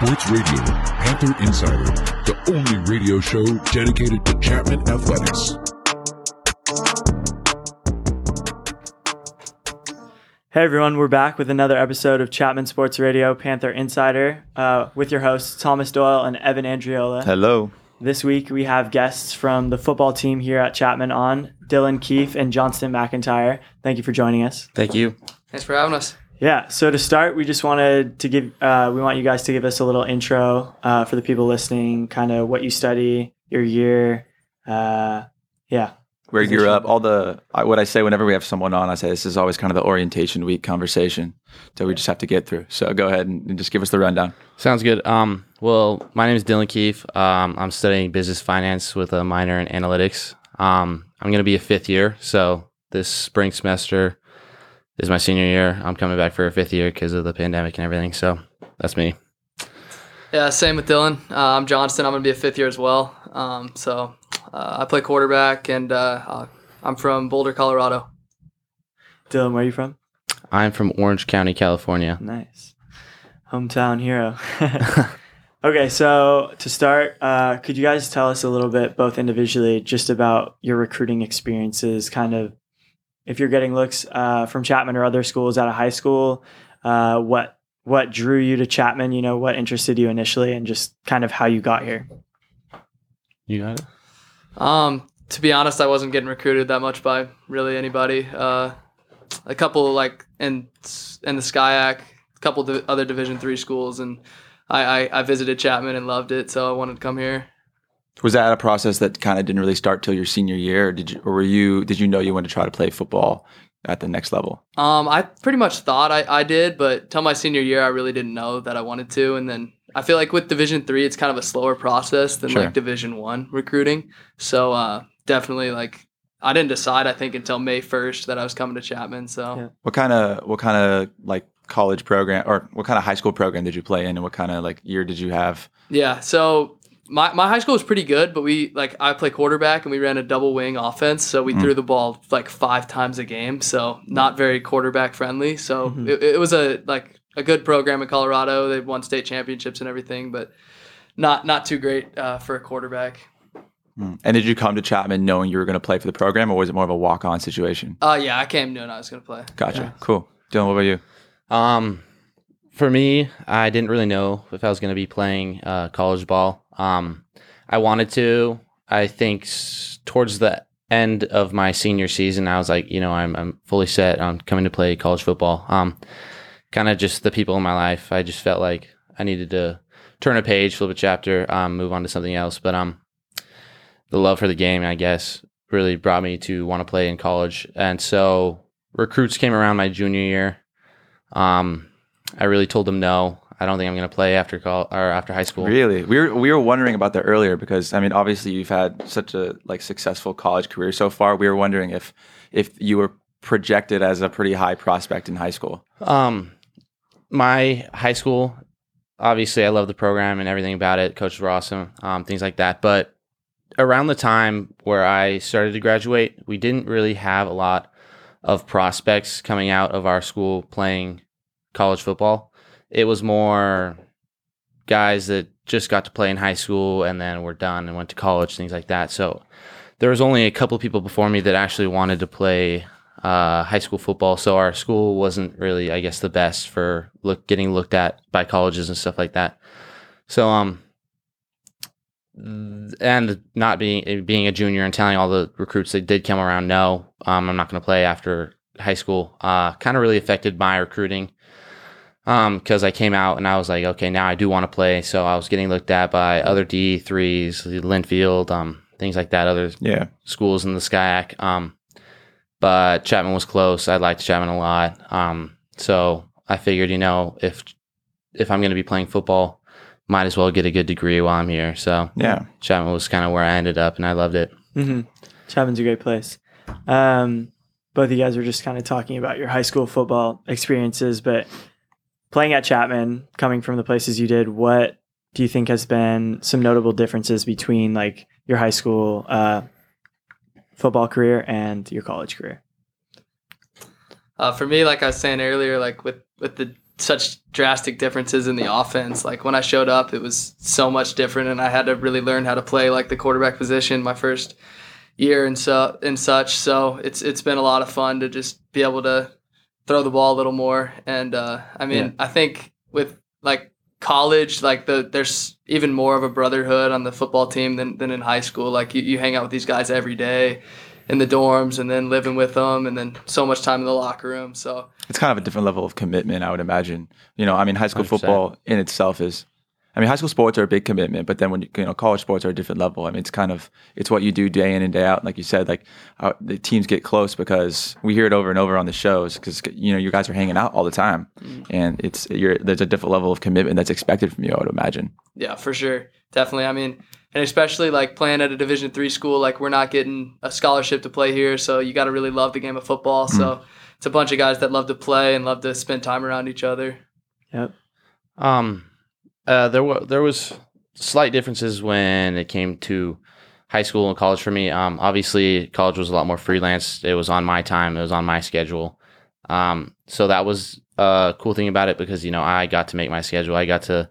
This is Chapman Sports Radio, Panther Insider, the only radio show dedicated to Chapman athletics. Hey everyone, we're back with another episode of Chapman Sports Radio Panther Insider uh, with your hosts Thomas Doyle and Evan Andriola. Hello. This week we have guests from the football team here at Chapman on Dillon Keefe and Jonston MacIntyre. Thank you for joining us. Thank you. Thanks for having us. Yeah, so to start, we just wanted to give, uh, we want you guys to give us a little intro uh, for the people listening, kind of what you study, your year. Uh, yeah. Where you grew up, all the I- what I say whenever we have someone on, I say this is always kind of the orientation week conversation that we just have to get through. So go ahead and, and just give us the rundown. Sounds good. Um, well, my name is Dillon Keefe. Um, I'm studying business finance with a minor in analytics. Um, I'm going to be a fifth year. So this spring semester is my senior year. I'm coming back for a fifth year because of the pandemic and everything. So that's me. Yeah, same with Dillon. Uh, I'm Jonston. I'm going to be a fifth year as well. Um, so uh, I play quarterback, and uh, uh, I'm from Boulder, Colorado. Dillon, where are you from? I'm from Orange County, California. Nice. Hometown hero. okay, so to start, uh, could you guys tell us a little bit, both individually, just about your recruiting experiences? Kind of, if you're getting looks uh, from Chapman or other schools out of high school, uh, what what drew you to Chapman? You know, what interested you initially, and just kind of how you got here. You got it? Um, to be honest, I wasn't getting recruited that much by really anybody. Uh, a couple like in in the SCIAC, a couple di- other Division three schools, and I, I I visited Chapman and loved it, so I wanted to come here. Was that a process that kind of didn't really start till your senior year, or did you, or were you did you know you wanted to try to play football at the next level? Um, I pretty much thought I, I did, but till my senior year, I really didn't know that I wanted to. And then I feel like with Division three, it's kind of a slower process than Sure. like Division one recruiting. So uh, definitely like I didn't decide. I think until May first that I was coming to Chapman. So Yeah. What kind of what kind of like college program or what kind of high school program did you play in, and what kind of like year did you have? yeah. So my, my high school was pretty good, but we like I play quarterback and we ran a double wing offense, so we Mm. threw the ball like five times a game. So not very quarterback friendly. So Mhm. it, it was a like a good program in Colorado. They won state championships and everything, but not not too great uh, for a quarterback. Mm. And did you come to Chapman knowing you were going to play for the program, or was it more of a walk on situation? Uh yeah, I came knowing I was gonna play. Gotcha. Yeah. Cool. Dillon, what about you? Um, for me, I didn't really know if I was going to be playing uh, college ball. Um, I wanted to. I think s- towards the end of my senior season, I was like, you know, I'm I'm fully set on coming to play college football. Um, kind of just the people in my life. I just felt like I needed to turn a page, flip a chapter, um, move on to something else. But um, the love for the game, I guess, really brought me to want to play in college, and so recruits came around my junior year. Um, I really told them no. I don't think I'm going to play after call or after high school. Really, we were we were wondering about that earlier because I mean, obviously you've had such a like successful college career so far. We were wondering if if you were projected as a pretty high prospect in high school. Um, my high school, obviously, I love the program and everything about it. Coaches were awesome, um, things like that. But around the time where I started to graduate, we didn't really have a lot of prospects coming out of our school playing college football. It was more guys that just got to play in high school and then were done and went to college, things like that. So there was only a couple of people before me that actually wanted to play uh, high school football. So our school wasn't really, I guess, the best for look getting looked at by colleges and stuff like that. So um, and not being being a junior and telling all the recruits that did come around, no, um, I'm not going to play after high school. Uh, kind of really affected my recruiting. Um, because I came out and I was like, okay, now I do want to play. So I was getting looked at by other D threes, Linfield, um, things like that, other Yeah, schools in the SCIAC. Um, but Chapman was close. I liked Chapman a lot. Um, so I figured, you know, if if I'm going to be playing football, might as well get a good degree while I'm here. So yeah. Chapman was kind of where I ended up, and I loved it. Mm-hmm. Chapman's a great place. Um, both of you guys were just kind of talking about your high school football experiences, but playing at Chapman, coming from the places you did, what do you think has been some notable differences between like your high school uh, football career and your college career? Uh, for me, like I was saying earlier, like with with the such drastic differences in the offense. Like when I showed up, it was so much different, and I had to really learn how to play like the quarterback position my first year and so and such. So it's it's been a lot of fun to just be able to throw the ball a little more. And uh, I mean, Yeah. I think with like college, like the there's even more of a brotherhood on the football team than, than in high school. Like you, you hang out with these guys every day in the dorms and then living with them and then so much time in the locker room. So It's kind of a different level of commitment, I would imagine. You know, I mean, high school 100%. football in itself is. I mean, high school sports are a big commitment, but then when you, you know, college sports are a different level. I mean, it's kind of it's what you do day in and day out. Like you said, like uh, the teams get close because we hear it over and over on the shows because you know you guys are hanging out all the time, and it's you're there's a different level of commitment that's expected from you. I would imagine. Yeah, for sure. Definitely. I mean, and especially like playing at a Division three school, like we're not getting a scholarship to play here, so you got to really love the game of football. So it's a bunch of guys that love to play and love to spend time around each other. Yep. Um, uh, there were there was slight differences when it came to high school and college for me. Um, obviously, college was a lot more freelance. It was on my time. It was on my schedule. Um, so that was a cool thing about it because you know I got to make my schedule. I got to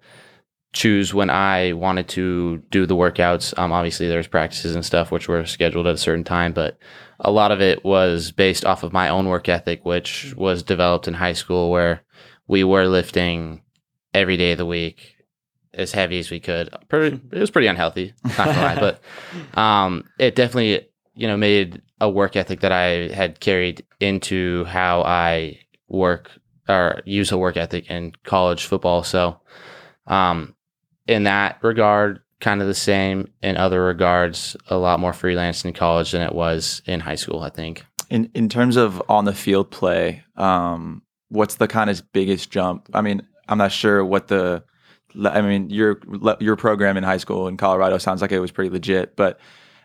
choose when I wanted to do the workouts. Um, obviously, there's practices and stuff which were scheduled at a certain time, but a lot of it was based off of my own work ethic, which was developed in high school, where we were lifting every day of the week as heavy as we could. Pretty, it was pretty unhealthy, not gonna lie, but um, it definitely you know made a work ethic that I had carried into how I work or use a work ethic in college football. So, um, in that regard, kind of the same. In other regards, a lot more freelance in college than it was in high school. I think. In in terms of on the field play, um, what's the kind of biggest jump? I mean, I'm not sure what the. I mean, your your program in high school in Colorado sounds like it was pretty legit, but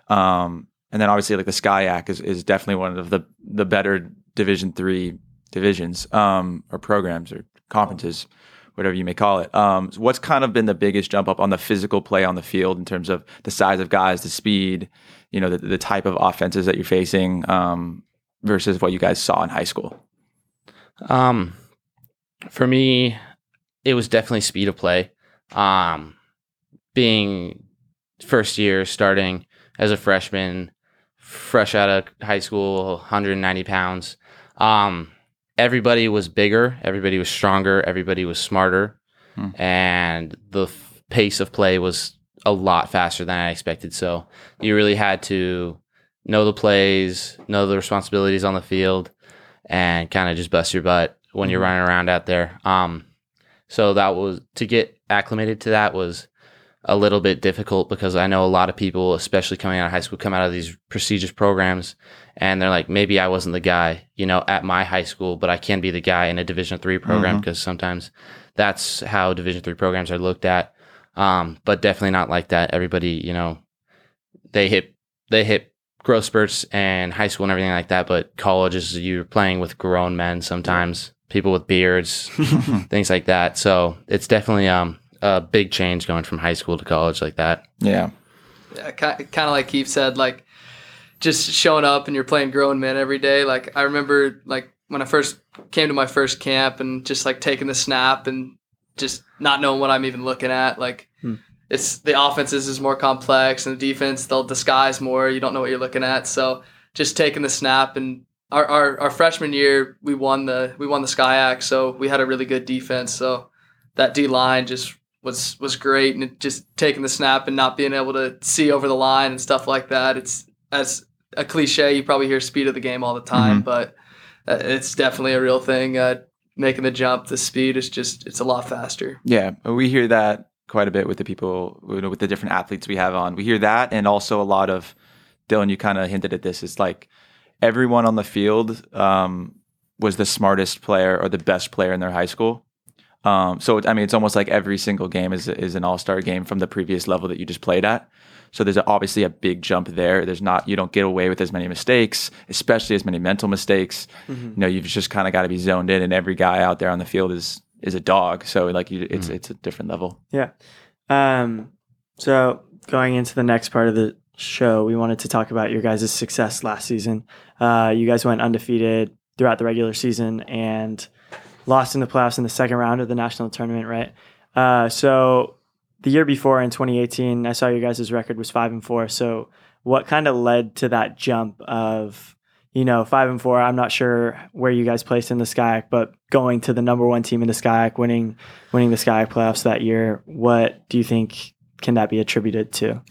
um, and then obviously like the SCIAC is, is definitely one of the the better Division three divisions um, or programs or conferences, whatever you may call it. Um, so what's kind of been the biggest jump up on the physical play on the field in terms of the size of guys, the speed, you know, the, the type of offenses that you're facing um, versus what you guys saw in high school? Um, for me, it was definitely speed of play. Um, being first year, starting as a freshman, fresh out of high school, 190 pounds. Um, everybody was bigger, everybody was stronger, everybody was smarter, Hmm. and the f- pace of play was a lot faster than I expected. So you really had to know the plays, know the responsibilities on the field, and kind of just bust your butt when you're running around out there. Um, so that was to get acclimated to that was a little bit difficult because I know a lot of people, especially coming out of high school, come out of these prestigious programs and they're like, maybe I wasn't the guy, you know, at my high school, but I can be the guy in a Division three program because sometimes that's how Division three programs are looked at. Um, but definitely not like that. Everybody, you know, they hit they hit growth spurts and high school and everything like that. But college is you're playing with grown men sometimes, people with beards, things like that. So it's definitely um a big change going from high school to college like that. yeah. Yeah, kind of like Keefe said, like just showing up and you're playing grown men every day. Like I remember, like when I first came to my first camp and just like taking the snap and just not knowing what I'm even looking at. Like Hmm. it's the offenses is more complex and the defense they'll disguise more. You don't know what you're looking at. So just taking the snap and our, our, our freshman year we won the we won the SCIAC, so we had a really good defense. So that D line just was was great, and just taking the snap and not being able to see over the line and stuff like that. It's as a cliche, you probably hear speed of the game all the time, but uh, it's definitely a real thing. Uh, making the jump, the speed is just it's a lot faster. Yeah, we hear that quite a bit with the people, you know, with the different athletes we have on. We hear that, and also a lot of Dillon. You kind of hinted at this. It's like everyone on the field um, was the smartest player or the best player in their high school. Um, so I mean, it's almost like every single game is is an all star game from the previous level that you just played at. So there's obviously a big jump there. There's not you don't get away with as many mistakes, especially as many mental mistakes. You know, you've just kind of got to be zoned in, and every guy out there on the field is is a dog. So like you, it's it's a different level. Yeah. Um, so going into the next part of the show, we wanted to talk about your guys' success last season. Uh, you guys went undefeated throughout the regular season and lost in the playoffs in the second round of the national tournament, right? Uh, so the year before in 2018, I saw your guys' record was five and four. So what kind of led to that jump of you know five and four? I'm not sure where you guys placed in the SCIAC, but going to the number one team in the SCIAC, winning winning the SCIAC playoffs that year. What do you think can that be attributed to?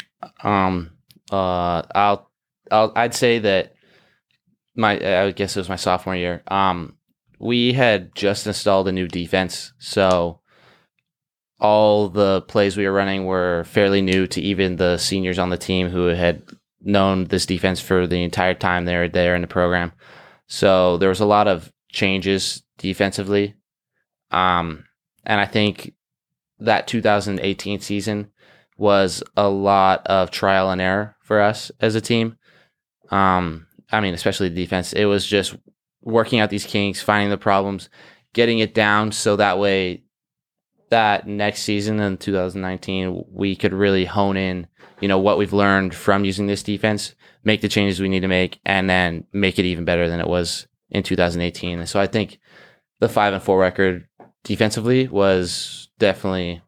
Um, uh, I'll, I'll, I'd say that my, I guess it was my sophomore year. Um, we had just installed a new defense, so all the plays we were running were fairly new to even the seniors on the team who had known this defense for the entire time they were there in the program. So there was a lot of changes defensively. Um, and I think that 2018 season was a lot of trial and error for us as a team. Um, I mean, especially the defense. It was just working out these kinks, finding the problems, getting it down so that way that next season in 2019 we could really hone in, you know, what we've learned from using this defense, make the changes we need to make and then make it even better than it was in 2018. And so I think the 5 and 4 record defensively was definitely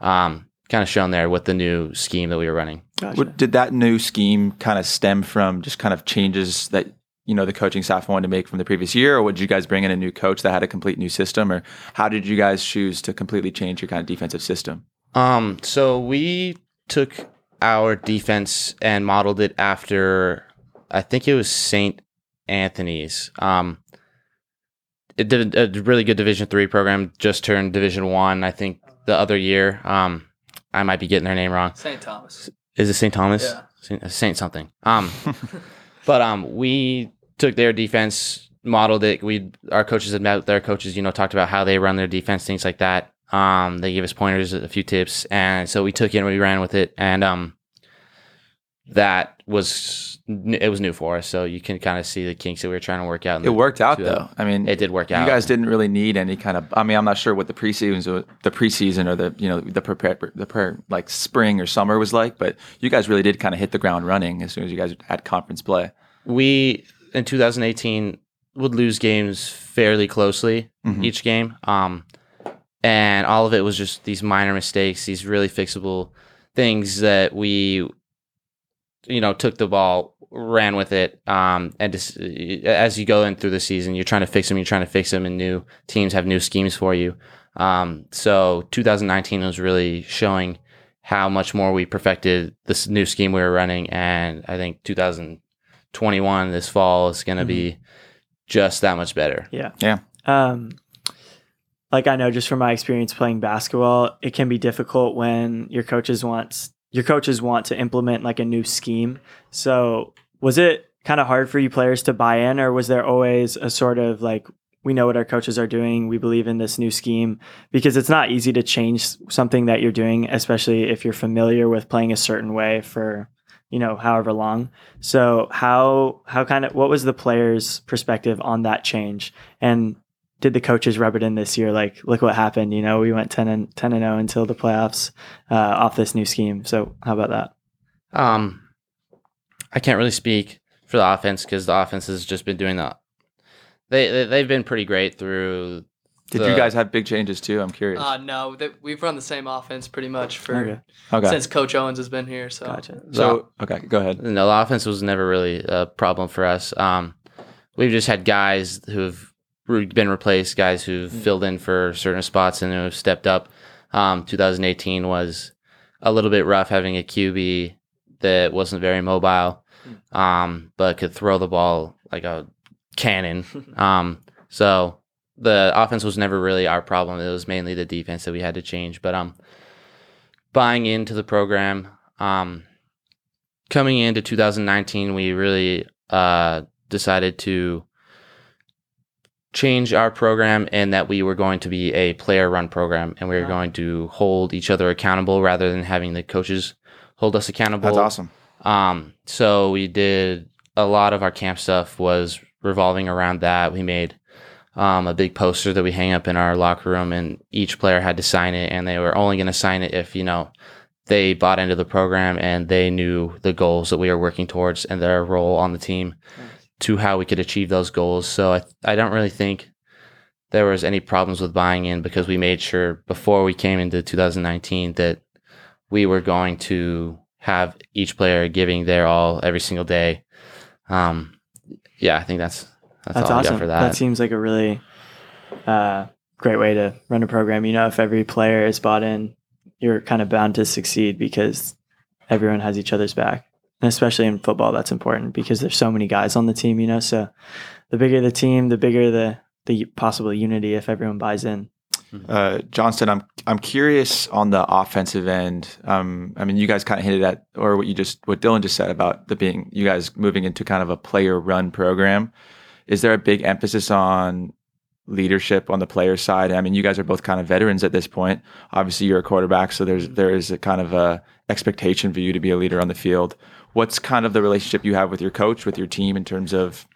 um, kind of shown there with the new scheme that we were running. Gotcha. What, did that new scheme kind of stem from just kind of changes that you know the coaching staff wanted to make from the previous year, or would you guys bring in a new coach that had a complete new system, or how did you guys choose to completely change your kind of defensive system? Um, so we took our defense and modeled it after, I think it was St. Anthony's. Um, it did a, a really good Division three program. Just turned Division one, I think, the other year. Um, I might be getting their name wrong. St. Thomas. Is it St. Thomas? Yeah. Saint, Saint something. Um, but um, we took their defense, modeled it. We our coaches had met with their coaches, you know, talked about how they run their defense, things like that. Um, they gave us pointers, a few tips, and so we took it and we ran with it, and um, that was it was new for us. So you can kind of see the kinks that we were trying to work out. It worked out though. I mean, It did work out. You guys didn't really need any kind of. I mean, I'm not sure what the preseason, the preseason or the you know the prepare the prepare like spring or summer was like, but you guys really did kind of hit the ground running as soon as you guys had conference play. we in 2018 would lose games fairly closely Mhm. each game um and all of it was just these minor mistakes these really fixable things that we you know took the ball ran with it um and just, as you go in through the season you're trying to fix them you're trying to fix them and new teams have new schemes for you um so 2019 was really showing how much more we perfected this new scheme we were running and i think 2021 this fall is going to be just that much better Yeah. Yeah. Um, like I know just from my experience playing basketball, it can be difficult when your coaches wants your coaches want to implement like a new scheme. So was it kind of hard for you players to buy in, or was there always a sort of like we know what our coaches are doing, we believe in this new scheme? Because it's not easy to change something that you're doing, especially if you're familiar with playing a certain way for you know however long so how how kind of what was the players perspective on that change and did the coaches rub it in this year like look what happened you know we went 10 and 10 and 0 until the playoffs uh, off this new scheme so how about that Um, I can't really speak for the offense because the offense has just been doing that. They, they they've been pretty great through. Did the- you guys have big changes too? I'm curious. Uh, no, that we've run the same offense pretty much for okay okay. since Coach Owens has been here. So gotcha so okay, go ahead. No, the offense was never really a problem for us. Um, we've just had guys who've been replaced, guys who've filled in for certain spots and who have stepped up. Um, 2018 was a little bit rough having a QB that wasn't very mobile, um, but could throw the ball like a cannon. Um, so the offense was never really our problem. It was mainly the defense that we had to change. But um, buying into the program, um, coming into 2019, we really uh, decided to change our program and that we were going to be a player run program and we were Wow. going to hold each other accountable rather than having the coaches hold us accountable. That's awesome. Um, so we did a lot of our camp stuff was revolving around that. We made um, a big poster that we hang up in our locker room, and each player had to sign it, and they were only going to sign it if you know they bought into the program and they knew the goals that we were working towards and their role on the team to how we could achieve those goals. So I I don't really think there was any problems with buying in because we made sure before we came into 2019 that we were going to have each player giving their all every single day. Um, yeah, I think that's that's, That's all I awesome. got for that. that. seems like a really uh, great way to run a program. You know, if every player is bought in, you're kind of bound to succeed because everyone has each other's back. And especially in football, that's important because there's so many guys on the team. You know, so the bigger the team, the bigger the the possible unity if everyone buys in. Uh, Jonston, I'm I'm curious on the offensive end. Um, I mean, you guys kind of hinted at, or what you just what Dillon just said about the being you guys moving into kind of a player run program. Is there a big emphasis on leadership on the player side? I mean, you guys are both kind of veterans at this point. Obviously, you're a quarterback, so there's there is a kind of a expectation for you to be a leader on the field. What's kind of the relationship you have with your coach, with your team, in terms of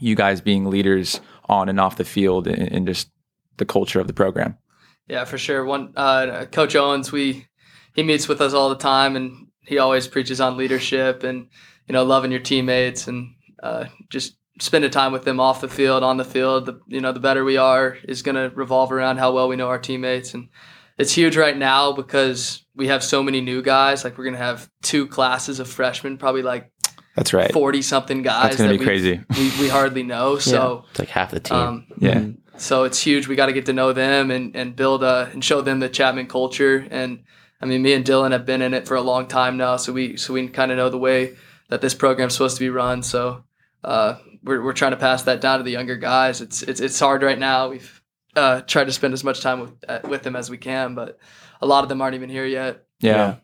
you guys being leaders on and off the field, and, and just the culture of the program? Yeah, for sure. One uh, Coach Owens, we he meets with us all the time, and he always preaches on leadership and you know loving your teammates and uh, just spending time with them off the field, on the field. The you know the better we are is going to revolve around how well we know our teammates, and it's huge right now because we have so many new guys. Like we're going to have two classes of freshmen, probably like That's right. forty something guys. That's gonna that be we- crazy. We, we hardly know. So. It's like half the team. Um, Yeah. Mhm. so it's huge. We got to get to know them and, and build a, and show them the Chapman culture. And I mean, me and Dillon have been in it for a long time now, so we so we kind of know the way that this program's supposed to be run. So uh, we're we're trying to pass that down to the younger guys. It's it's it's hard right now. We've uh, tried to spend as much time with uh, with them as we can, but a lot of them aren't even here yet. Yeah. Yeah.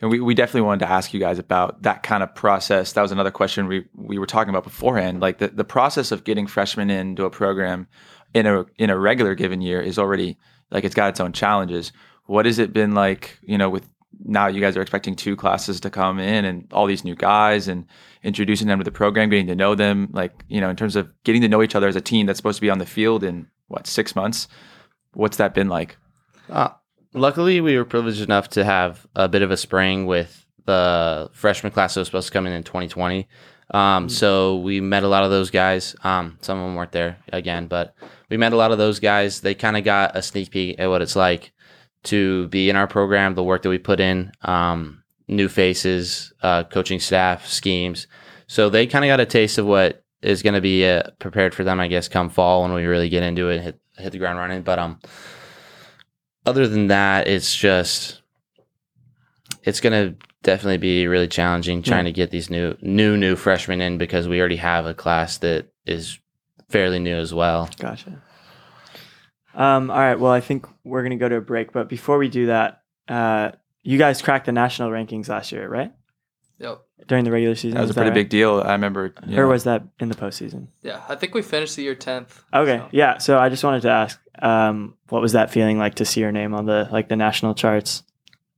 And we, we definitely wanted to ask you guys about that kind of process. That was another question we, we were talking about beforehand. Like the, the process of getting freshmen into a program in a in a regular given year is already like it's got its own challenges. What has it been like, you know, with now you guys are expecting two classes to come in and all these new guys and introducing them to the program, getting to know them, like, you know, in terms of getting to know each other as a team that's supposed to be on the field in what, six months? What's that been like? Uh, luckily, we were privileged enough to have a bit of a spring with the freshman class that was supposed to come in in 2020. Um, So we met a lot of those guys. Um, some of them weren't there again, but we met a lot of those guys. They kind of got a sneak peek at what it's like to be in our program, the work that we put in, um, new faces, uh, coaching staff, schemes. So they kind of got a taste of what is going to be uh, prepared for them, I guess, come fall when we really get into it, hit hit the ground running. But um, other than that, it's just it's gonna definitely be really challenging trying to get these new new new freshmen in because we already have a class that is fairly new as well. Gotcha. Um, all right. Well, I think we're gonna go to a break, but before we do that, uh, you guys cracked the national rankings last year, right? Yep. During the regular season. That was a pretty right? big deal. I remember. you Or know, was that in the postseason? Yeah, I think we finished the year tenth. Okay. so. Yeah. So I just wanted to ask, um, what was that feeling like to see your name on the like the national charts?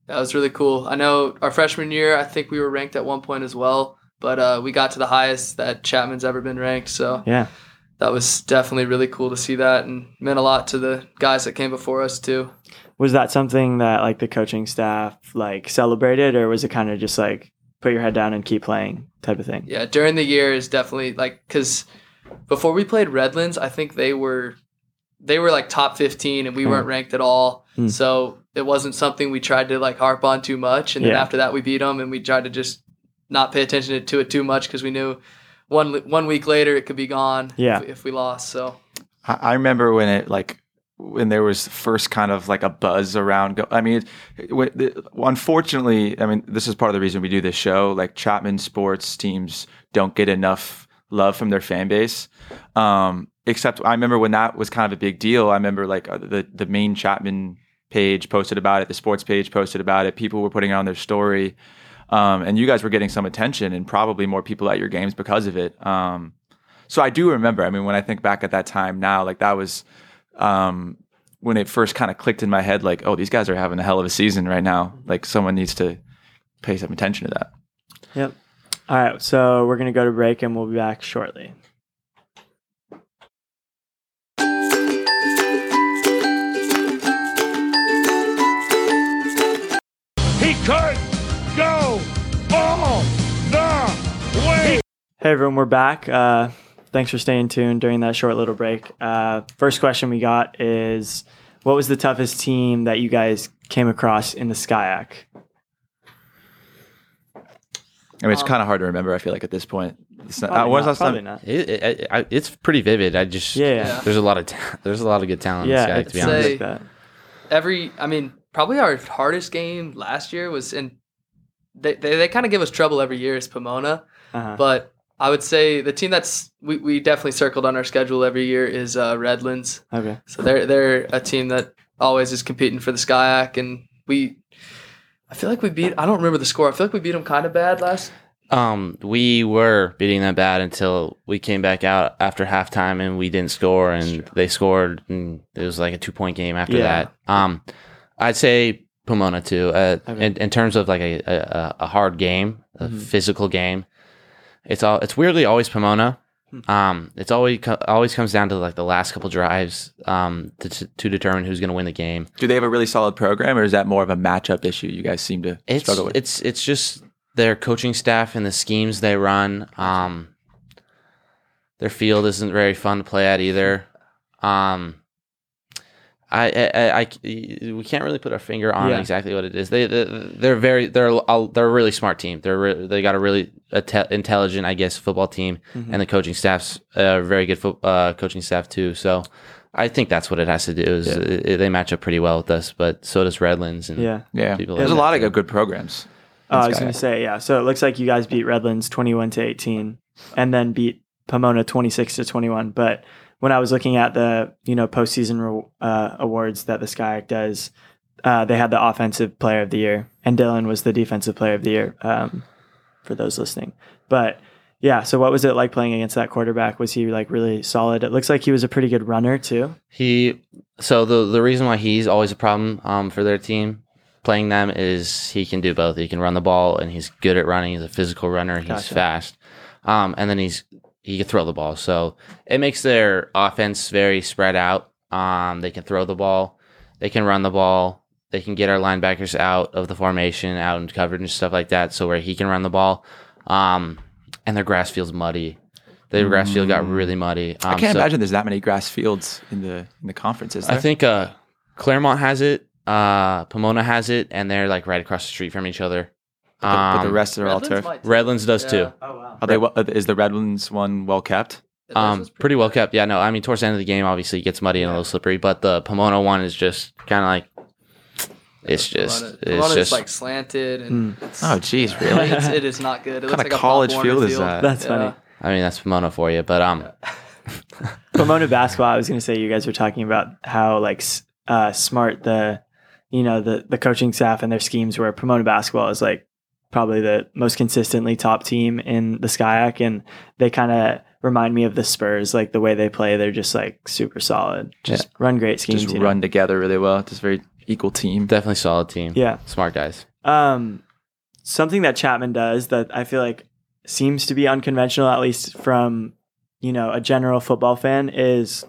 That was really cool. I know our freshman year, I think we were ranked at one point as well, but uh, we got to the highest that Chapman's ever been ranked. So Yeah. That was definitely really cool to see that and meant a lot to the guys that came before us too. Was that something that like the coaching staff like celebrated, or was it kind of just like put your head down and keep playing type of thing? Yeah, during the year is definitely like because before we played Redlands, I think they were they were like top fifteen and we Hmm. weren't ranked at all. Hmm. So it wasn't something we tried to like harp on too much. And then Yeah. after that, we beat them and we tried to just not pay attention to it too much because we knew one one week later it could be gone. Yeah. if, if we lost. So I I remember when it like when there was first kind of like a buzz around. Go- I mean, it, when- the- unfortunately, I mean, this is part of the reason we do this show. Like Chapman sports teams don't get enough love from their fan base. Um, except I remember when that was kind of a big deal. I remember like uh, the the main Chapman page posted about it, the sports page posted about it. People were putting it on their story. Um, and you guys were getting some attention and probably more people at your games because of it. Um, so I do remember. I mean, when I think back at that time now, like that was um, when it first kind of clicked in my head, like, oh, these guys are having a hell of a season right now. Like someone needs to pay some attention to that. Yep. All right. So we're gonna go to break, and we'll be back shortly. He could Hey everyone, we're back. Uh, Thanks for staying tuned during that short little break. Uh, first question we got is what was the toughest team that you guys came across in the SCIAC? I mean, it's Um, kind of hard to remember. I feel like at this point, it's not, uh, Probably when's not, last time- probably not. It, it, it, it's pretty vivid. I just Yeah, Yeah. There's a lot of ta- there's a lot of good talent. Yeah, in this to be honest. like that. every I mean, probably our hardest game last year was in they they, they kind of give us trouble every year is Pomona, Uh-huh. but I would say the team that's we, we definitely circled on our schedule every year is uh, Redlands. Okay. So they're they're a team that always is competing for the SCIAC, and we. I feel like we beat. I don't remember the score. I feel like we beat them kind of bad last. Um, we were beating them bad until we came back out after halftime and we didn't score, and they scored, and it was like a two point game after Yeah. that. Um, I'd say Pomona too. Uh, Okay. in, in terms of like a, a, a hard game, a Mhm. physical game, it's all it's weirdly always Pomona. Hmm. Um, it's always always comes down to like the last couple drives, um, to to determine who's going to win the game. Do they have a really solid program, or is that more of a matchup issue you guys seem to It's struggle with? it's it's just their coaching staff and the schemes they run. Um, their field isn't very fun to play at either. Um, I, I, I, I- we can't really put our finger on Yeah. exactly what it is. They, they they're very they're a, they're a really smart team. They're re- they got a really inte- intelligent, I guess, football team, Mhm. and the coaching staff's a very good fo- uh, coaching staff too. So. I think that's what it has to do. Is Yeah. uh, they match up pretty well with us, but so does Redlands. And Yeah. yeah, people there's a lot that of too. good, good programs. Oh, I was going to say, yeah. So it looks like you guys beat Redlands 21 to 18 and then beat Pomona 26 to 21. But when I was looking at the, you know, postseason re- uh, awards that the SCIAC does, uh, they had the offensive player of the year and Dillon was the defensive player of the year um, for those listening. But yeah, so what was it like playing against that quarterback? Was he like really solid? It looks like he was a pretty good runner too. He so the the reason why he's always a problem um, for their team playing them is he can do both. He can run the ball and he's good at running. He's a physical runner. He's Gotcha. fast, um, and then he's he can throw the ball. So it makes their offense very spread out. Um, they can throw the ball, they can run the ball, they can get our linebackers out of the formation, out in coverage and stuff like that. So where he can run the ball, um, and their grass field's muddy. Their grass field got really muddy. I Um, can't so- imagine there's that many grass fields in the in the conference. Is there? I think uh, Claremont has it, uh, Pomona has it, and they're like right across the street from each other. But, the, but the Um, rest are all turf. might. Redlands does Yeah. too. Oh wow. Are they? well- Is the Redlands one well kept? Theirs Um, was pretty well kept. Yeah, no, I mean towards the end of the game, obviously it gets muddy and a little slippery, but the Pomona one is just kind of like it's just Pomona- it's Pomona's just like slanted and Hmm. it's, Oh, geez, really? it's, it is not good. It What looks kind like of a college Bob Warner field is that? That's Yeah. funny. I mean that's Pomona for you, but um Pomona basketball. I was going to say you guys were talking about how like s- uh, smart the you know the the coaching staff and their schemes were. Pomona basketball is like probably the most consistently top team in the SCIAC, and they kind of remind me of the Spurs. Like the way they play, they're just like super solid. Just run great schemes. Just you know? run together really well. Just very equal team. definitely solid team. Yeah. smart guys. Um, something that Chapman does that I feel like seems to be unconventional, at least from you know a general football fan, is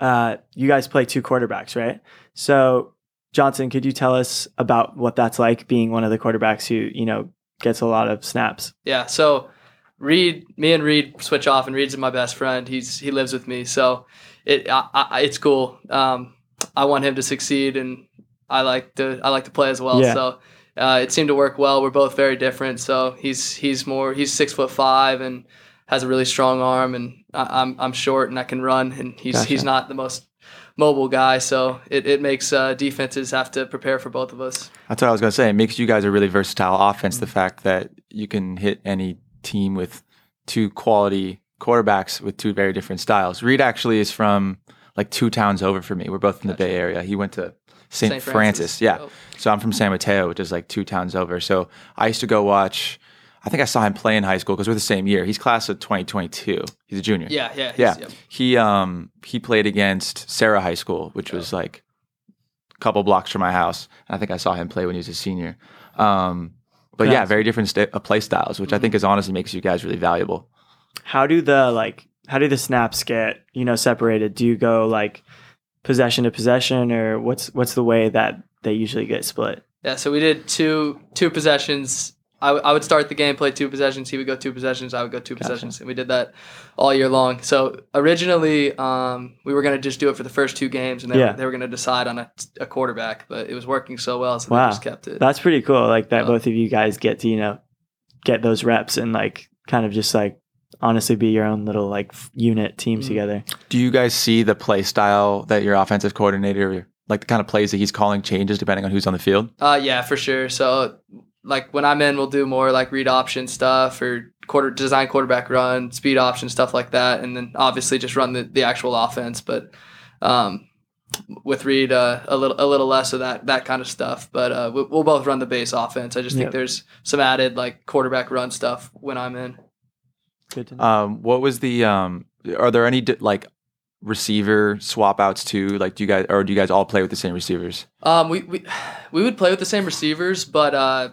uh, you guys play two quarterbacks, right? So Jonston, could you tell us about what that's like being one of the quarterbacks who you know gets a lot of snaps? Yeah. So Reed, me and Reed switch off, and Reed's my best friend. He's he lives with me, so it I, I, it's cool. Um, I want him to succeed, and I like to I like to play as well. Yeah. So uh, it seemed to work well. We're both very different. So he's he's more he's six foot five and has a really strong arm, and I, I'm I'm short and I can run, and he's Gotcha. he's not the most mobile guy. So it, it makes uh, defenses have to prepare for both of us. That's what I was going to say. It makes you guys a really versatile offense. The fact that you can hit any team with two quality quarterbacks with two very different styles. Reed actually is from like two towns over from me. We're both in the Bay Area. He went to St. Francis. Yeah. Oh. So I'm from San Mateo, which is like two towns over. So I used to go watch. I think I saw him play in high school because we're the same year. He's class of 2022. He's a junior. Yeah, yeah, Yeah. yep. He um he played against Serra High School, which was like a couple blocks from my house. And I think I saw him play when he was a senior. Um, but yeah, Yeah. very different sta- uh, play styles, which I think is honestly makes you guys really valuable. How do the like how do the snaps get you know separated? Do you go like possession to possession, or what's what's the way that they usually get split? Yeah, so we did two two possessions I, w- I would start the game, play two possessions. He would go two possessions. I would go two Gotcha. possessions, and we did that all year long. So originally, um, we were gonna just do it for the first two games, and they, Yeah. were, they were gonna decide on a, a quarterback, but it was working so well, so Wow. they just kept it. That's pretty cool. Like that Yeah. both of you guys get to, you know, get those reps and like kind of just like honestly be your own little like unit team Mhm. together. Do you guys see the play style that your offensive coordinator, like the kind of plays that he's calling, changes depending on who's on the field? Uh, yeah, for sure. So, like when I'm in, we'll do more like read option stuff or quarter design quarterback run, speed option stuff like that, and then obviously just run the, the actual offense. But um, with Reed, uh, a little a little less of that that kind of stuff. But uh, we, we'll both run the base offense. I just think Yep. there's some added like quarterback run stuff when I'm in. Good to know. Um, what was the? Um, are there any di- like receiver swap outs too? Like, do you guys or do you guys all play with the same receivers? Um, we, we we would play with the same receivers, but uh,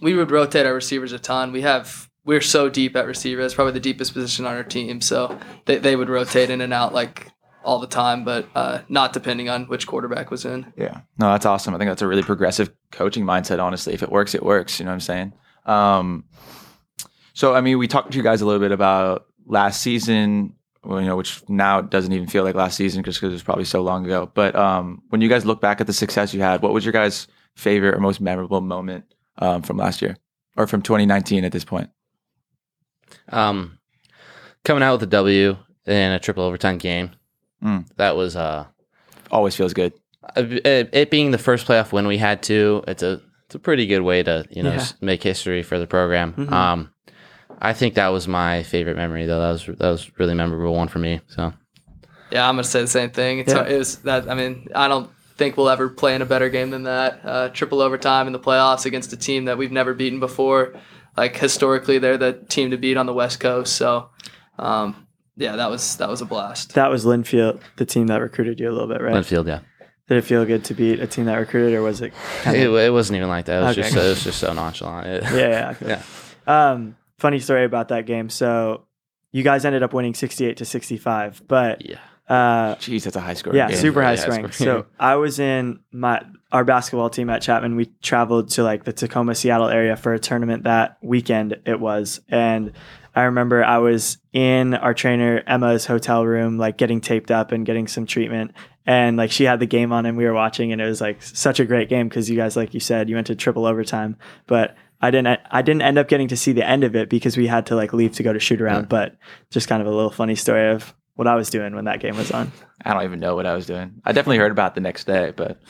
we would rotate our receivers a ton. We have we're so deep at receiver. It's probably the deepest position on our team. So they, they would rotate in and out like all the time, but uh, not depending on which quarterback was in. Yeah, no, that's awesome. I think that's a really progressive coaching mindset. Honestly, if it works, it works. You know what I'm saying? Um, so I mean, we talked to you guys a little bit about last season. Well, you know, which now doesn't even feel like last season just because it was probably so long ago. But um, when you guys look back at the success you had, what was your guys' favorite or most memorable moment um, from last year or from 2019 at this point? Um, coming out with a W in a triple overtime game. Mm. That was uh, Always feels good. it, it being the first playoff win we had to. It's a it's a pretty good way to you know Yeah. make history for the program. Mhm. Um, I think that was my favorite memory though. That was that was really memorable one for me. So Yeah, I'm gonna say the same thing. It's Yeah. it was that. I mean, I don't think we'll ever play in a better game than that. Uh, triple overtime in the playoffs against a team that we've never beaten before. Like historically, they're the team to beat on the West Coast. So, um, yeah, that was that was a blast. that was Linfield, the team that recruited you a little bit, right? Linfield, yeah. Did it feel good to beat a team that recruited, or was it? Kind It, of, it wasn't even like that. It was Okay. just it was just so nonchalant. It- yeah, yeah, okay. yeah. Um, funny story about that game. So, you guys ended up winning sixty-eight to sixty-five, but Yeah. Uh, Jeez, that's a high score. yeah, super high Really high scoring. So I was in my our basketball team at Chapman. We traveled to like the Tacoma, Seattle area for a tournament that weekend. It was, and I remember I was in our trainer Emma's hotel room, like getting taped up and getting some treatment. And like she had the game on and we were watching, and it was like such a great game because you guys, like you said, you went to triple overtime, but. I didn't. I didn't end up getting to see the end of it because we had to like leave to go to shoot around. Yeah. But just kind of a little funny story of what I was doing when that game was on. I don't even know what I was doing. I definitely heard about it the next day, but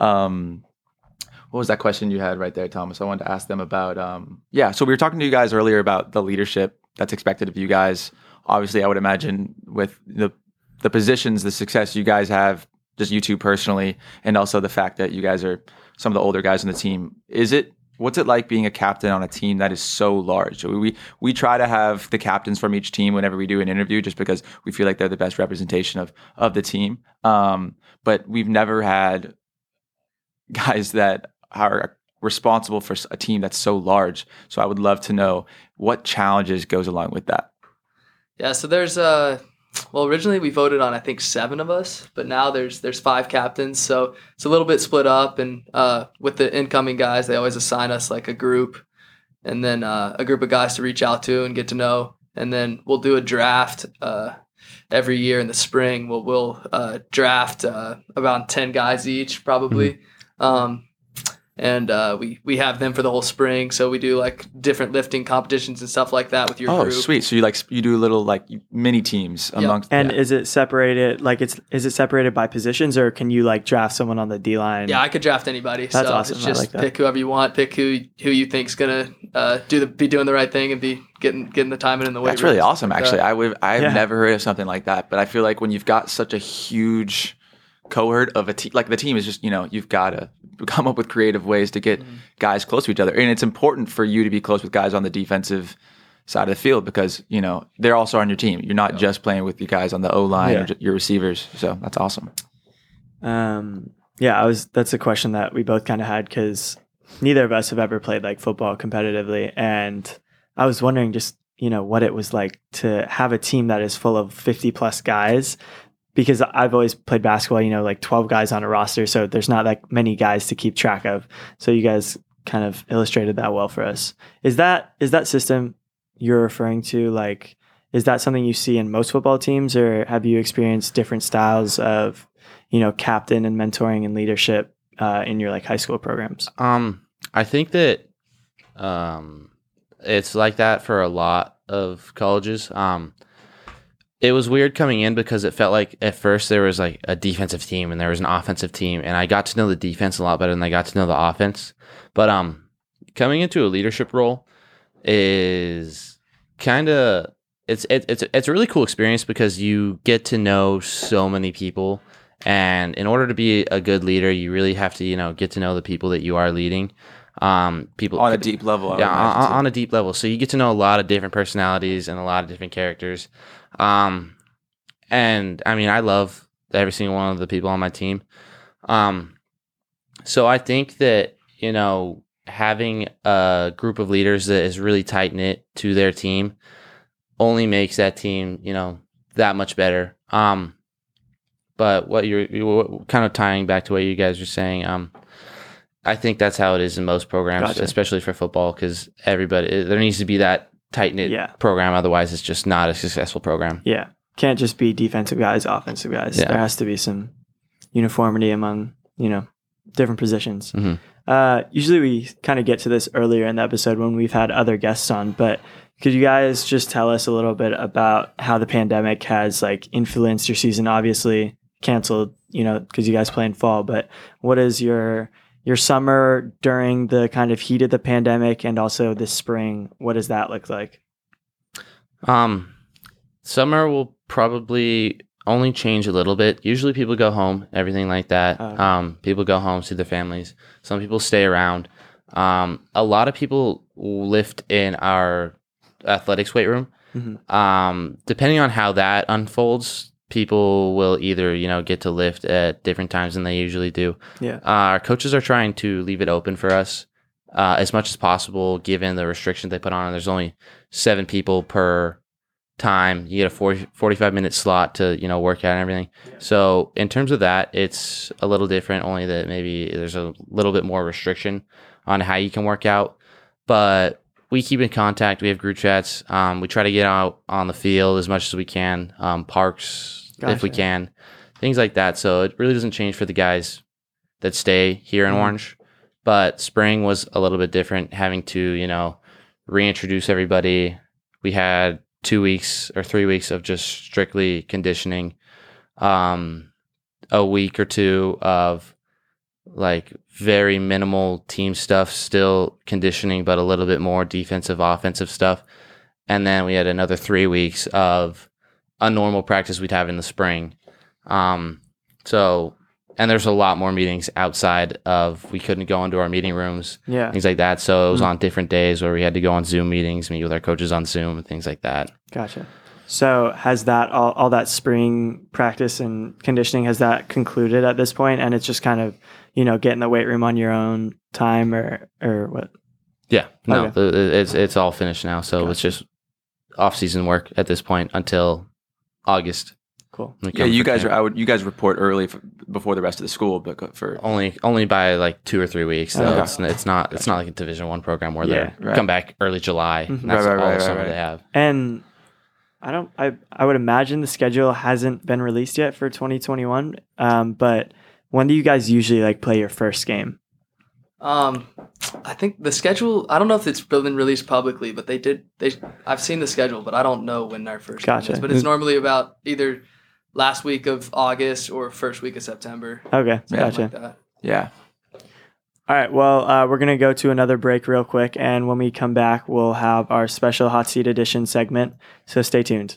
um, what was that question you had right there, Thomas? I wanted to ask them about. Um, yeah, so we were talking to you guys earlier about the leadership that's expected of you guys. Obviously, I would imagine with the the positions, the success you guys have, just you two personally, and also the fact that you guys are some of the older guys on the team. Is it what's it like being a captain on a team that is so large? We we, try to have the captains from each team whenever we do an interview, just because we feel like they're the best representation of of the team. Um, but we've never had guys that are responsible for a team that's so large. So I would love to know what challenges goes along with that. Yeah, so there's uh well originally we voted on I think seven of us, but now there's there's five captains, so it's a little bit split up and uh with the incoming guys they always assign us like a group and then uh, a group of guys to reach out to and get to know and then we'll do a draft uh every year in the spring. We'll we'll uh, draft uh, about 10 guys each probably. Um and uh, we we have them for the whole spring so we do like different lifting competitions and stuff like that with your group. oh, group sweet! So you like you do little like mini teams Yep. amongst And yeah. is it separated? Like it's is it separated by positions, or can you like draft someone on the D line? Yeah, I could draft anybody. That's so awesome. It's I just like that. pick whoever you want. Pick who who you think's gonna uh, do the be doing the right thing and be getting getting the time in in the weight That's really awesome. like Actually, that. I would I've Yeah. never heard of something like that. But I feel like when you've got such a huge cohort of a team, like the team is just you know you've got to come up with creative ways to get Mm-hmm. guys close to each other, and it's important for you to be close with guys on the defensive side of the field because you know they're also on your team. You're not just playing with you guys on the O line Yeah. or your receivers. So that's awesome. Um, yeah, I was. That's a question that we both kind of had because neither of us have ever played like football competitively, and I was wondering just you know what it was like to have a team that is full of fifty plus guys. Because I've always played basketball, you know, like twelve guys on a roster, so there's not that many guys to keep track of. So you guys kind of illustrated that well for us. Is that is that system you're referring to like is that something you see in most football teams or have you experienced different styles of you know captain and mentoring and leadership uh, in your like high school programs? Um, I think that um, it's like that for a lot of colleges. Um, it was weird coming in because it felt like at first there was like a defensive team and there was an offensive team, and I got to know the defense a lot better than I got to know the offense. But um, coming into a leadership role is kind of it's it, it's it's a really cool experience because you get to know so many people and in order to be a good leader you really have to you know get to know the people that you are leading um people on a deep level. I yeah on, on a deep level so you get to know a lot of different personalities and a lot of different characters um and i mean i love every single one of the people on my team um so i think that you know having a group of leaders that is really tight knit to their team only makes that team you know that much better um but what you're, you're kind of tying back to what you guys are saying um I think that's how it is in most programs, Gotcha. especially for football, because everybody there needs to be that tight knit Yeah. program. Otherwise, it's just not a successful program. Yeah. Can't just be defensive guys, offensive guys. Yeah. There has to be some uniformity among, you know, different positions. Mhm. Uh, usually we kind of get to this earlier in the episode when we've had other guests on, but could you guys just tell us a little bit about how the pandemic has like influenced your season? Obviously canceled, you know, because you guys play in fall, but what is your your summer during the kind of heat of the pandemic and also this spring? What does that look like? Um, summer will probably only change a little bit. Usually, people go home, everything like that. Oh. Um, people go home, see their families. Some people stay around. Um, a lot of people lift in our athletics weight room. Mhm. Um, depending on how that unfolds, people will either you know get to lift at different times than they usually do. Yeah. Uh, our coaches are trying to leave it open for us uh, as much as possible, given the restrictions they put on. There's only seven people per time. You get a 40, 45 minute slot to you know work out and everything. So in terms of that, it's a little different. Only that maybe there's a little bit more restriction on how you can work out, but we keep in contact. We have group chats. Um, we try to get out on the field as much as we can, um, parks if we can, things like that. So it really doesn't change for the guys that stay here in Mhm. Orange. But spring was a little bit different, having to you know reintroduce everybody. We had two weeks or three weeks of just strictly conditioning, um, a week or two of like very minimal team stuff, still conditioning, but a little bit more defensive, offensive stuff. And then we had another three weeks of a normal practice we'd have in the spring. Um, so, and there's a lot more meetings outside of we couldn't go into our meeting rooms, Yeah. things like that. So it was Mhm. on different days where we had to go on Zoom meetings, meet with our coaches on Zoom, and things like that. Gotcha. So has that all, all that spring practice and conditioning has that concluded at this point? point and it's just kind of, you know, get in the weight room on your own time or or what? Yeah, no, Okay. it's it's all finished now. So it's just off season work at this point until August. Cool. when Yeah, you for guys are. camp. I would. You guys report early f before the rest of the school, but for only only by like two or three weeks. So Okay. it's it's not it's not like a Division One program where Yeah, they right. come back early July. Mhm. and That's Right, right, all right, the summer right. they have. And I don't I I would imagine the schedule hasn't been released yet for 2021. Um, but when do you guys usually like play your first game? Um, I think the schedule. I don't know if it's been released publicly, but they did. They I've seen the schedule, but I don't know when our first. game Gotcha. is. But it's normally about either last week of August or first week of September. Okay, Yeah. gotcha. Like yeah. All right. Well, uh, we're going to go to another break real quick. And when we come back, we'll have our special hot seat edition segment. So stay tuned.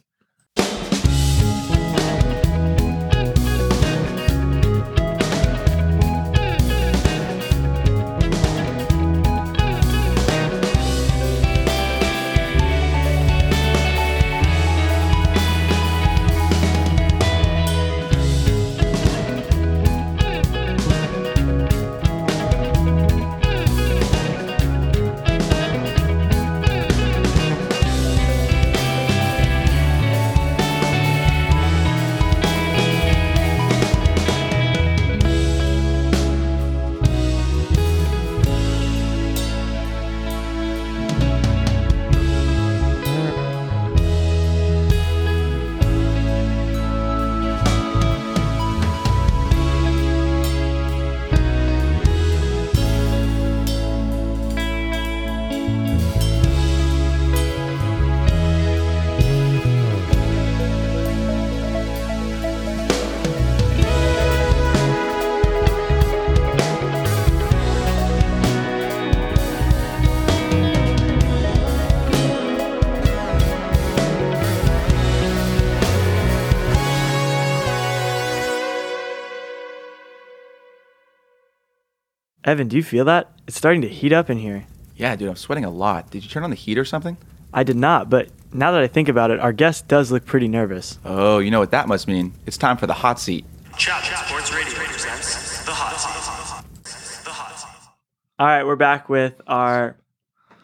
Evan, do you feel that? It's starting to heat up in here. Yeah, dude, I'm sweating a lot. Did you turn on the heat or something? I did not, but now that I think about it, our guest does look pretty nervous. Oh, you know what that must mean. It's time for the hot seat. Chapman Sports Radio presents The Hot Seat. The Hot Seat. All right, we're back with our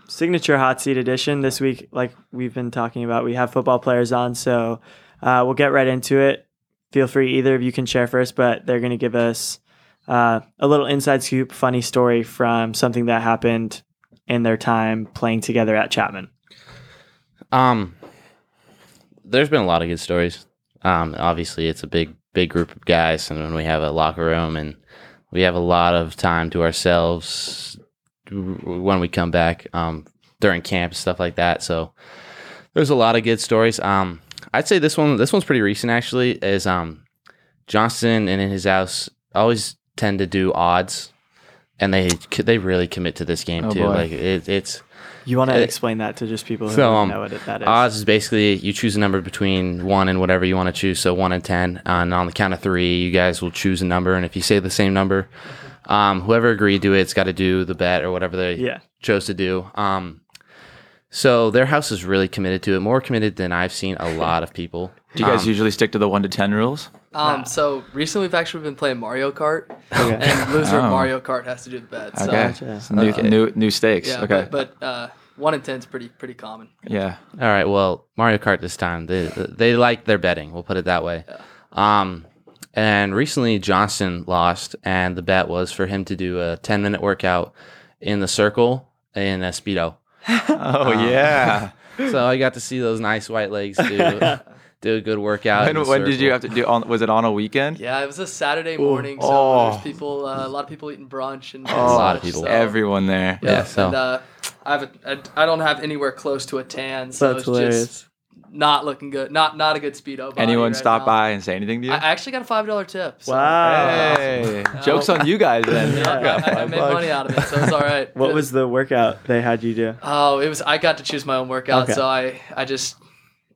signature hot seat edition this week. Like we've been talking about, we have football players on, so uh, we'll get right into it. Feel free, either of you can share first, but they're going to give us uh, a little inside scoop, funny story from something that happened in their time playing together at Chapman. Um, there's been a lot of good stories. Um, obviously, it's a big, big group of guys, and when we have a locker room and we have a lot of time to ourselves when we come back um, during camp stuff like that. So there's a lot of good stories. Um, I'd say this one, this one's pretty recent actually. Is um, Jonston and in his house always tend to do odds, and they they really commit to this game Oh, too. boy. Like it, it's You want to Uh, explain that to just people who so, don't um, know what it, that is? Odds is basically you choose a number between one and whatever you want to choose. So one and ten, and on the count of three, you guys will choose a number. And if you say the same number, um, whoever agreed to it's got to do the bet or whatever they Yeah. chose to do. Um, so their house is really committed to it, more committed than I've seen a lot of people. Do you guys Um, usually stick to the one to ten rules? Um, so recently we've actually been playing Mario Kart, Okay. and loser Oh. Mario Kart has to do the bet. So, Okay, Gotcha. So new, Okay. new new stakes. yeah, okay, but, but uh, one in ten is pretty pretty common. yeah. All right. Well, Mario Kart this time they they like their betting. We'll put it that way. Yeah. Um, and recently Jonston lost, and the bet was for him to do a ten minute workout in the circle in a speedo. Oh Um, yeah. So I got to see those nice white legs do do a good workout. when when did you have to do? On, was it on a weekend? Yeah, it was a Saturday morning, so Oh. there's people, uh, a lot of people eating brunch and, and a lot of people. so- Everyone there. Yeah, so- and, uh, I have a, I, I don't have anywhere close to a tan, so That's it's hilarious. just not looking good. Not not a good speedo. body Anyone right stop now. by and say anything to you? I actually got a five dollar tip. So. Wow. Hey, jokes on you guys then. Yeah, I, I made money out of it, so it's all right. What was the workout they had you do? Oh, it was. I got to choose my own workout, Okay. so I I just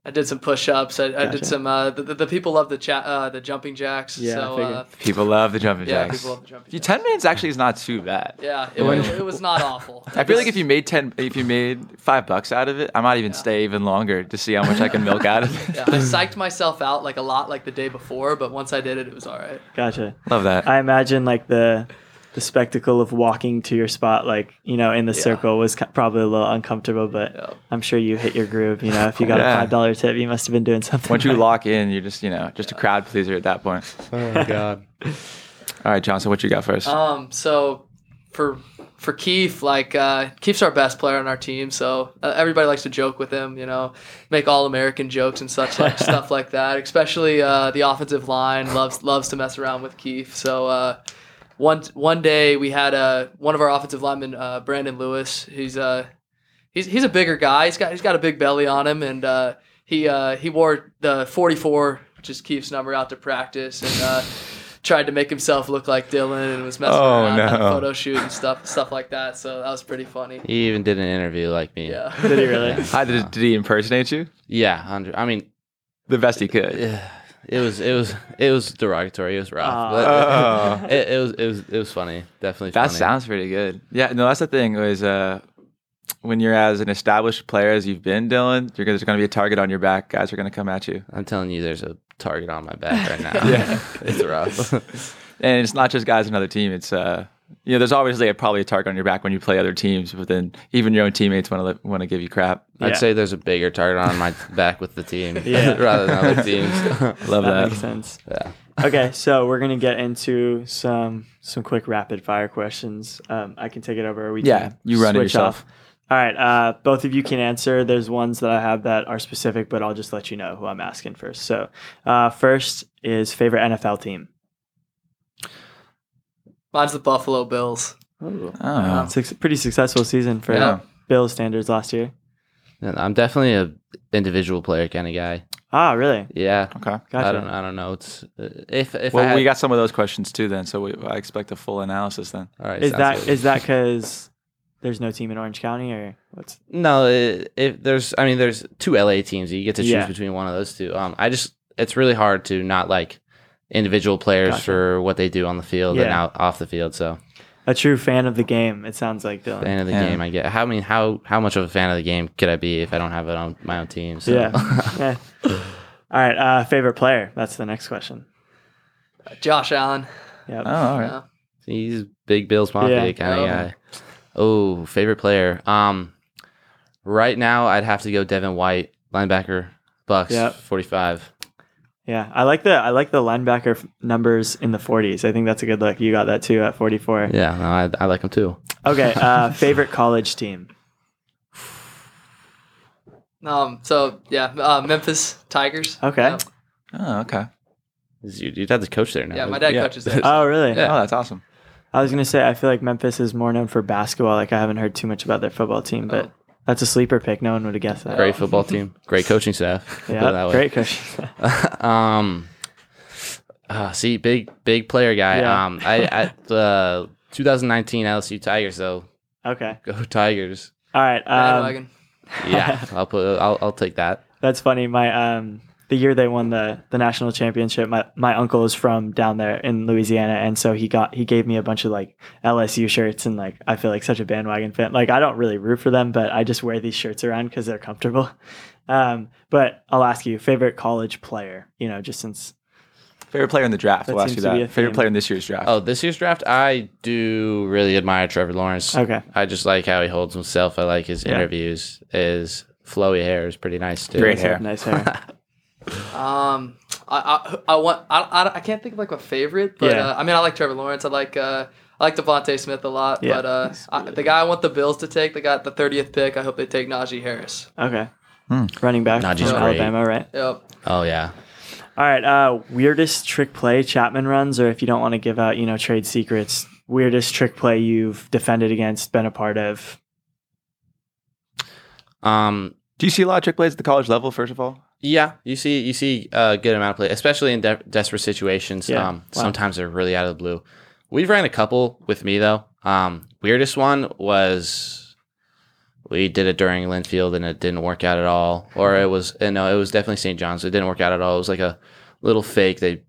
I did some push ups. I, I did some. Uh, the, the, the people love the chat. Uh, the jumping jacks. Yeah, so uh, People love the jumping yeah, jacks. people love the jumping. You- jacks. Ten minutes actually is not too bad. Yeah, it, When- was, it was not awful. I feel like if you made ten, if you made five bucks out of it, I might even stay even longer to see how much I can milk out of it. Yeah, I psyched myself out like a lot like the day before, but once I did it, it was all right. Gotcha. Love that. I imagine like the the spectacle of walking to your spot, like you know, in the Yeah. circle, was ki- probably a little uncomfortable. But Yeah. I'm sure you hit your groove. You know, if you got Yeah. a five dollar tip, you must have been doing something. Once you right. lock in, you're just you know just a crowd pleaser at that point. Oh my god. All right, Jonston, what you got first? Um, so for for Keefe, like uh, Keefe's our best player on our team, so uh, everybody likes to joke with him, you know, make all American jokes and such like stuff like that. Especially uh, the offensive line loves loves to mess around with Keefe. So uh, one one day we had uh, one of our offensive linemen, uh, Brandon Lewis. He's uh he's he's a bigger guy. He's got he's got a big belly on him, and uh, he uh, he wore the 44, which is Keefe's number, out to practice, and. Uh, Tried to make himself look like Dillon and was messing Oh, around, had a no. photo shoot and stuff, stuff like that. So that was pretty funny. He even did an interview like me. Yeah. Did he really? How did, did he impersonate you? Yeah. 100 I mean, The best he could. It was it was it was derogatory. It was rough, Ah. but Oh. it, it was it was it was funny. Definitely. That funny. sounds pretty good. Yeah, no, that's the thing. Was uh, when you're as an established player as you've been, Dillon, you're gonna, there's going to be a target on your back. Guys are going to come at you, I'm telling you, there's a target on my back right now. Yeah. it's rough. and it's not just guys on another team. It's uh, you know, there's obviously a, probably a target on your back when you play other teams, but then even your own teammates want to want to give you crap. Yeah. I'd say there's a bigger target on my back with the team Yeah. rather than other teams. Love that that. makes sense. yeah. Okay, so we're gonna get into some some quick rapid fire questions. Um, I can take it over. Or we Yeah, can you run it switch yourself. off. All right, uh, both of you can answer. There's ones that I have that are specific, but I'll just let you know who I'm asking first. So, uh, first is favorite NFL team. Mine's the Buffalo Bills. Oh, Suc- pretty successful season for Yeah. Bills standards last year. And I'm definitely a individual player kind of guy. Ah, really? Yeah. okay. Gotcha. I don't. I don't know. It's uh, if if I Well, had, we got some of those questions too. Then, so we, I expect a full analysis. Then, all right. Is sounds that good. is that because there's no team in Orange County, or what's? No, it, if there's, I mean, there's two LA teams. You get to choose Yeah. between one of those two. Um, I just, it's really hard to not like individual players Gotcha. for what they do on the field and out off the field. So A true fan of the game. It sounds like Dillon. fan of the Yeah. game. I get. How I mean, how how much of a fan of the game could I be if I don't have it on my own team? So. Yeah. yeah. All right. Uh, favorite player. That's the next question. Josh Allen. Yep. Oh, all right. Yeah. He's big Bills Mafia Yeah. kind of Oh. guy. Oh, favorite player. Um, right now I'd have to go Devin White, linebacker, Bucks, Yep. forty-five. Yeah. I like the I like the linebacker f- numbers in the 40s. I think that's a good look. You got that too at 44. Yeah, no, I, I like them too. Okay. Uh, favorite college team. Um. So yeah, uh, Memphis Tigers. Okay. Yeah, Oh, okay. You, you'd have to coach there now. Yeah, my dad Yeah. coaches there. Oh, really? Oh, that's awesome. I was gonna say I feel like Memphis is more known for basketball. Like I haven't heard too much about their football team, but Oh. That's a sleeper pick. No one would have guessed that. Great football team, great coaching staff. Put it that Yeah, way. great coach. um, uh, see, big big player guy. Yeah. Um, I at the 2019 LSU Tigers though. okay. Go Tigers. All right. Um, Yeah, I'll put. I'll, I'll take that. that's funny. My um, the year they won the the national championship, my my uncle is from down there in Louisiana, and so he got he gave me a bunch of like LSU shirts, and like I feel like such a bandwagon fan. Like I don't really root for them, but I just wear these shirts around because they're comfortable. Um, but I'll ask you, favorite college player? You know, just since Favorite player in the draft. That We'll ask you to be a that. Favorite player in this year's draft. Oh, this year's draft, I do really admire Trevor Lawrence. okay, I just like how he holds himself. I like his Yeah. interviews. His flowy hair is pretty nice too. Great hair. nice hair. Um, I, I, I want I, I, I can't think of like a favorite, but Yeah. uh, I mean I like Trevor Lawrence. I like uh, I like DeVonta Smith a lot. Yeah. But uh, I, the guy I want the Bills to take, they got the thirtieth pick. I hope they take Najee Harris. Okay, Hmm. running back Najee's from great. Alabama, right? Yep. Oh yeah. All right. Uh, weirdest trick play Chapman runs, or if you don't want to give out, you know, trade secrets, weirdest trick play you've defended against, been a part of. Um. Do you see a lot of trick plays at the college level? First of all, Yeah, you see, you see a good amount of play, especially in de- desperate situations. Yeah. Um, Wow. sometimes they're really out of the blue. We've ran a couple with me though. Um, weirdest one was we did it during Linfield and it didn't work out at all, or it was uh, no, it was definitely St. John's. It didn't work out at all. It was like a little fake. They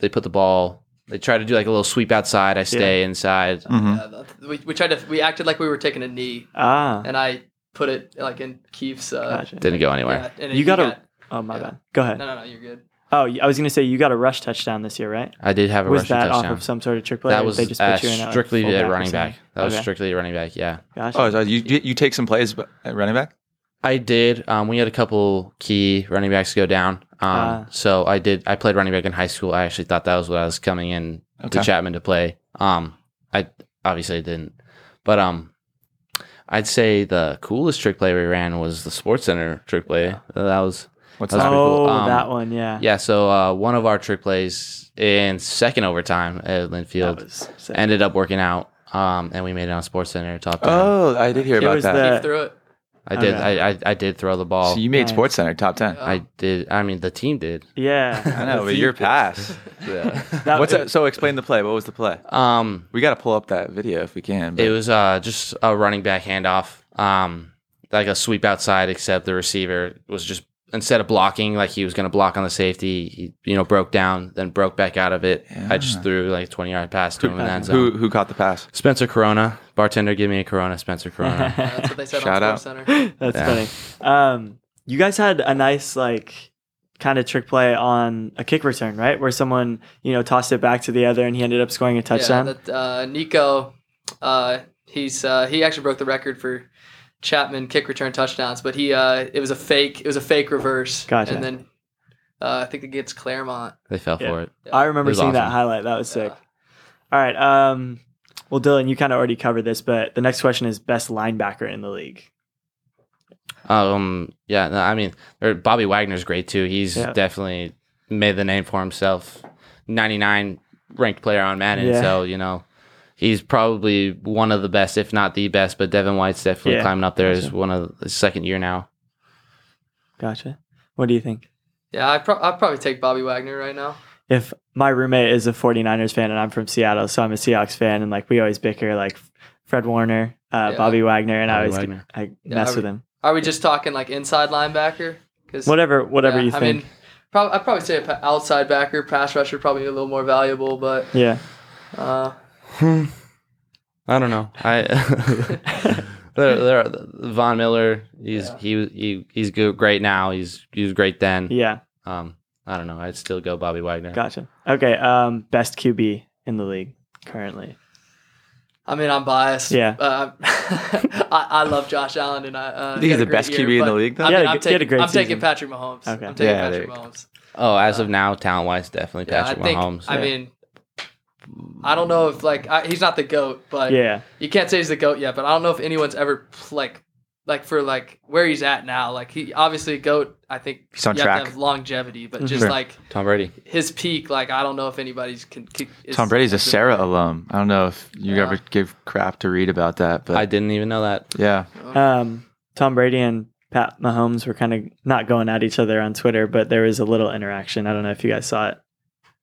they put the ball. They tried to do like a little sweep outside. I stay inside. Mhm. Uh, we, we tried to we acted like we were taking a knee, Ah, and I put it like in Keefe's. Uh, gotcha. Didn't go anywhere. yeah, and You he gotta- got- Oh my Yeah. bad. Go ahead. no, no, no, you're good. Oh, I was gonna say you got a rush touchdown this year, right? I did have a rush touchdown. Was that off of some sort of trick play? that was they just uh, put you in at, like, strictly fullback running back. That was Okay. strictly a running back. Yeah. Gotcha. oh, so you you you take some plays at running back. I did. Um, we had a couple key running backs go down. Um, Ah. so I did. I played running back in high school. I actually thought that was what I was coming in Okay. to Chapman to play. Um, I obviously I didn't, but um, I'd say the coolest trick play we ran was the Sports Center trick play. That was What's That was that? oh, cool. Um, that one, yeah. yeah. So uh, one of our trick plays in second overtime at Linfield ended up working out. Um, and we made it on Sports Center top ten. Oh, I did hear It about was that. the- Keefe threw it. I did. okay. I, I I did throw the ball. so you made Nice. Sports Center top ten. Yeah. I did. I mean, the team did. yeah. I know, but your pass. Yeah. That- What's that? So explain the play. What was the play? um, We got to pull up that video if we can. but- It was uh, just a running back handoff, um, like a sweep outside, except the receiver was just instead of blocking like he was going to block on the safety, he you know broke down, then broke back out of it. I just threw like a twenty yard pass to him in the end zone. who who caught the pass? Spencer Corona, bartender, give me a Corona, Spencer Corona. That's what they said Shout on out. Sports Center. That's Yeah. funny. Um, you guys had a nice like kind of trick play on a kick return, right? Where someone you know tossed it back to the other and he ended up scoring a touchdown. Yeah, that, uh, Nico, uh, he's uh, he actually broke the record for Chapman kick return touchdowns, but he uh, it was a fake it was a fake reverse. Gotcha. And then uh, I think it gets Claremont. they fell Yeah. for it. I remember It was seeing that highlight. That was sick. Yeah. All right. Um, well, Dillon, you kind of already covered this, but the next question is best linebacker in the league. Um, yeah, no, I mean, Bobby Wagner's great too. He's Yeah. definitely made the name for himself. Ninety nine ranked player on Madden, Yeah. so you know he's probably one of the best, if not the best. But Devin White's definitely Yeah, climbing up there as one of the second year now. Gotcha. What do you think? Yeah, I pro- I'd probably take Bobby Wagner right now. If my roommate is a 49ers fan and I'm from Seattle, so I'm a Seahawks fan, and like we always bicker, like Fred Warner, uh, Yeah. Bobby Wagner, and I always Wagner. I Yeah, mess with him. Are we just talking like inside linebacker? Cause, Whatever, whatever yeah, you think. I mean, prob- I'd probably say a outside backer, pass rusher, probably a little more valuable, but yeah. uh, Um, I don't know. I there, there, Von Miller. He's he he he's good, great now. He's he was great then. Yeah, Um, I don't know. I'd still go Bobby Wagner. gotcha. Okay, um, best QB in the league currently. I mean, I'm biased. Yeah. Uh, I, I love Josh Allen, and I. Uh, think he's he had a the best great QB in the league, though? I He had mean, a I'm good- a taking, great I'm taking. Patrick Mahomes. Okay. I'm taking Yeah, Patrick Mahomes. Oh, as Uh, of now, talent wise, definitely Yeah, Patrick I think. Mahomes. I mean, I don't know if like I, he's not the goat, but Yeah, you can't say he's the goat yet. But I don't know if anyone's ever like like for like where he's at now. Like he obviously goat. I think He's on you have to track. have longevity, but just Sure. like Tom Brady. his peak, like I don't know if anybody's can. can is- Tom Brady's a is- Serra alum. I don't know if you Yeah. ever give crap to read about that, but I didn't even know that. yeah, um, Tom Brady and Pat Mahomes were kind of not going at each other on Twitter, but there was a little interaction. I don't know if you guys saw it.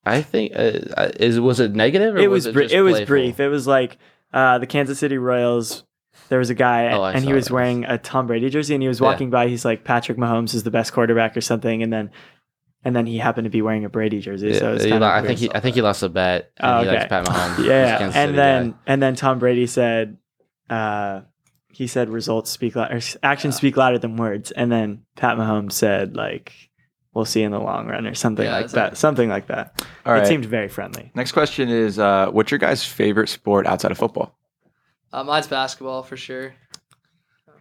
I think uh, is was it negative or it was it, bri- just it was brief. It was like uh, the Kansas City Royals. There was a guy, Oh, and he was that. wearing a Tom Brady jersey, and he was Yeah. walking by. He's like, Patrick Mahomes is the best quarterback, or something, and then, and then he happened to be wearing a Brady jersey. Yeah, so it's kind I think he I think he lost a bet. Oh, he likes okay. Pat Mahomes. Yeah, and City then guy. and then Tom Brady said, uh, he said results speak lou- or actions speak louder than words, and then Pat Mahomes said like, "We'll see in the long run" or something Yeah, like that. like- something like that. all it right. seemed very friendly. Next question is, uh, what's your guys' favorite sport outside of football? Uh, mine's basketball for sure.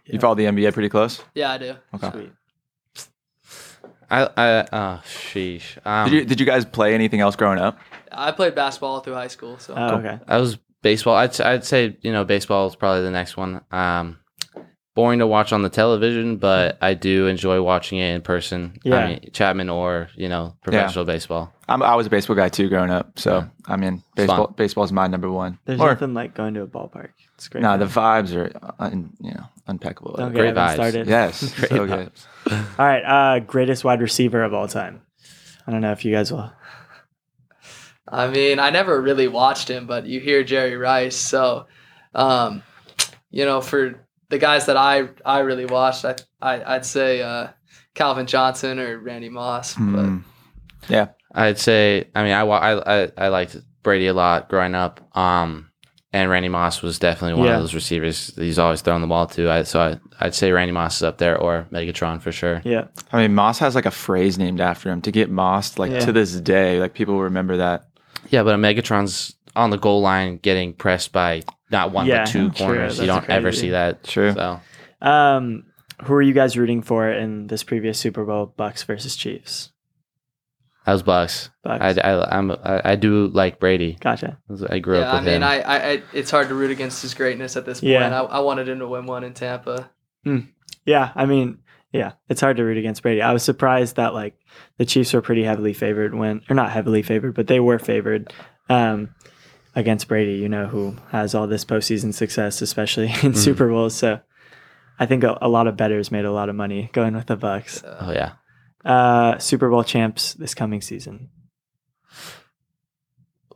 You Yeah. follow the NBA pretty close. Yeah, I do. Okay. Sweet. I I uh sheesh. Um, Did you did you guys play anything else growing up? I played basketball through high school, so Oh, okay. I was baseball. I'd s- I'd say you know baseball is probably the next one. Um, boring to watch on the television, but I do enjoy watching it in person. Yeah. I mean, Chapman or you know professional baseball. I'm, I was a baseball guy too growing up, so I mean, It's baseball fun. baseball is my number one. There's Or- nothing like going to a ballpark. It's great. no, the vibes are un, you know impeccable. Don't great get Evan vibes. started. Yes, Great so good. All right. Uh, greatest wide receiver of all time. I don't know if you guys will. I mean, I never really watched him, but you hear Jerry Rice, so um, you know, for the guys that I I really watched, I, I I'd say uh, Calvin Johnson or Randy Moss, Yeah, I'd say. I mean, I I I, I liked Brady a lot growing up. Um, and Randy Moss was definitely one Yeah. of those receivers. He's always throwing the ball to. I, so I, I'd say Randy Moss is up there or Megatron for sure. Yeah. I mean, Moss has like a phrase named after him. To get Moss, like Yeah. to this day, like people remember that. Yeah, but a Megatron's on the goal line getting pressed by not one Yeah, but two true. corners. You don't ever see that. True. So Um, who are you guys rooting for in this previous Super Bowl? Bucks versus Chiefs. that was Bucks. Bucks. I, I, I'm, I, I do like Brady. gotcha. I grew yeah, up I with mean, him. I, I, I it's hard to root against his greatness at this point. Yeah. I, I wanted him to win one in Tampa. Yeah. I mean, yeah, it's hard to root against Brady. I was surprised that like the Chiefs were pretty heavily favored when, or not heavily favored, but they were favored um, against Brady. You know, who has all this postseason success, especially in Super Bowls. So I think a, a lot of bettors made a lot of money going with the Bucks. oh yeah. Uh, Super Bowl champs this coming season.